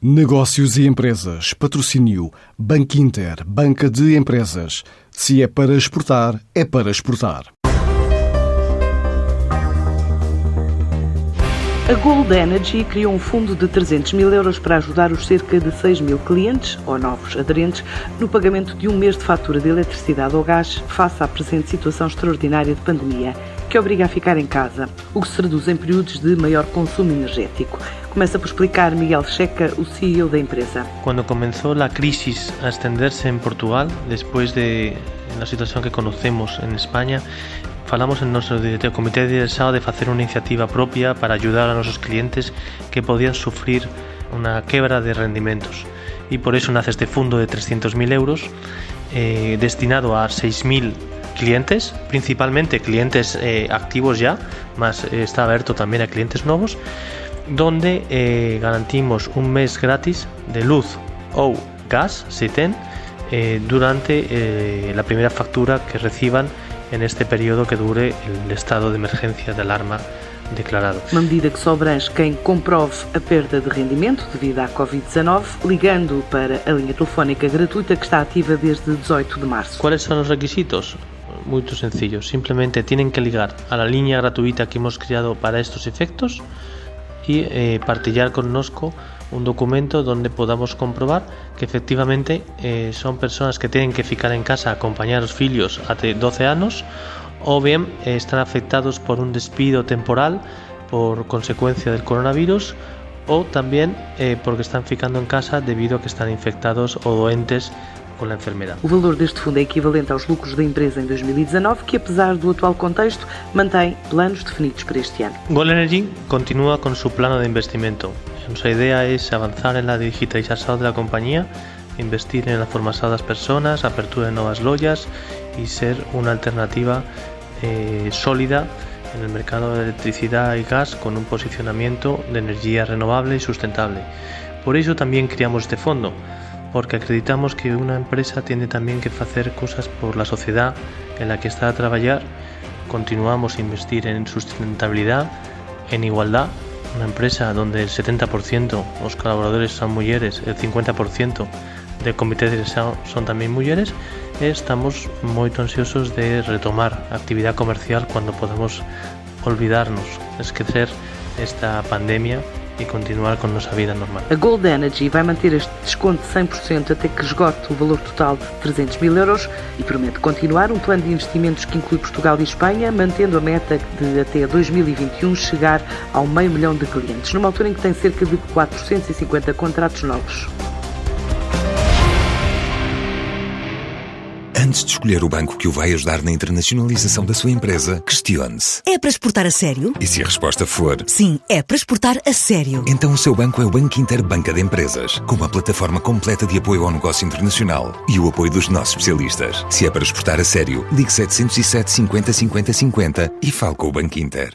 Negócios e Empresas, patrocínio Banco Inter, Banca de Empresas. Se é para exportar, é para exportar. A Gold Energy criou um fundo de 300 mil euros para ajudar os cerca de 6 mil clientes ou novos aderentes no pagamento de um mês de fatura de eletricidade ou gás face à presente situação extraordinária de pandemia que obriga a ficar em casa, o que se traduz em períodos de maior consumo energético. Começa por explicar Miguel Checa, o CEO da empresa. Quando começou a crise a estender-se em Portugal, depois de la situação que conhecemos em Espanha, falamos en noso comité de dirección de facer unha iniciativa propia para ayudar a nosos clientes que podían sufrir unha quebra de rendimentos. E por eso nace este fondo de 300.000 euros eh, destinado a 6.000 clientes, principalmente clientes eh, activos ya, más eh, está abierto también a clientes nuevos, donde eh, garantimos un mes gratis de luz o gas, si ten, eh, durante eh, la primera factura que reciban en este periodo que dure el estado de emergencia de alarma declarado. Uma medida que só abrange quem comprove a perda de rendimento devido à Covid-19, ligando para a linha telefónica gratuita que está ativa desde 18 de março. Quais são os requisitos? Muy sencillo. Simplemente tienen que ligar a la línea gratuita que hemos creado para estos efectos y eh, partillar con Nosco un documento donde podamos comprobar que efectivamente eh, son personas que tienen que ficar en casa acompañar a los filios hasta 12 años o bien eh, están afectados por un despido temporal por consecuencia del coronavirus o también eh, porque están ficando en casa debido a que están infectados o doentes com a enfermidade. O valor deste fundo é equivalente aos lucros da empresa em 2019, que apesar do atual contexto, mantém planos definidos para este ano. Gold Energy continua com seu plano de investimento. Nossa ideia é avançar na digitalização da companhia, investir na formação das pessoas, apertura de novas lojas e ser uma alternativa eh, sólida en el mercado de electricidad y gas con un posicionamiento de energía renovable y sustentable. Por ello también creamos este fondo, porque acreditamos que una empresa tiene también que hacer cosas por la sociedad en la que está a trabajar. Continuamos a investir en sustentabilidad, en igualdad, una empresa donde el 70% los colaboradores son mujeres, el 50% del comité de dirección son también mujeres, estamos muy ansiosos de retomar actividad comercial cuando podamos olvidarnos, esquecer esta pandemia e continuar com a nossa vida normal. A Gold Energy vai manter este desconto de 100% até que esgote o valor total de 300 mil euros e promete continuar um plano de investimentos que inclui Portugal e Espanha, mantendo a meta de até 2021 chegar ao meio milhão de clientes, numa altura em que tem cerca de 450 contratos novos. Antes de escolher o banco que o vai ajudar na internacionalização da sua empresa, questione-se. É para exportar a sério? E se a resposta for sim, é para exportar a sério. Então o seu banco é o Banco Inter Banca de Empresas, com uma plataforma completa de apoio ao negócio internacional e o apoio dos nossos especialistas. Se é para exportar a sério, ligue 707 50 50 50 e fale com o Banco Inter.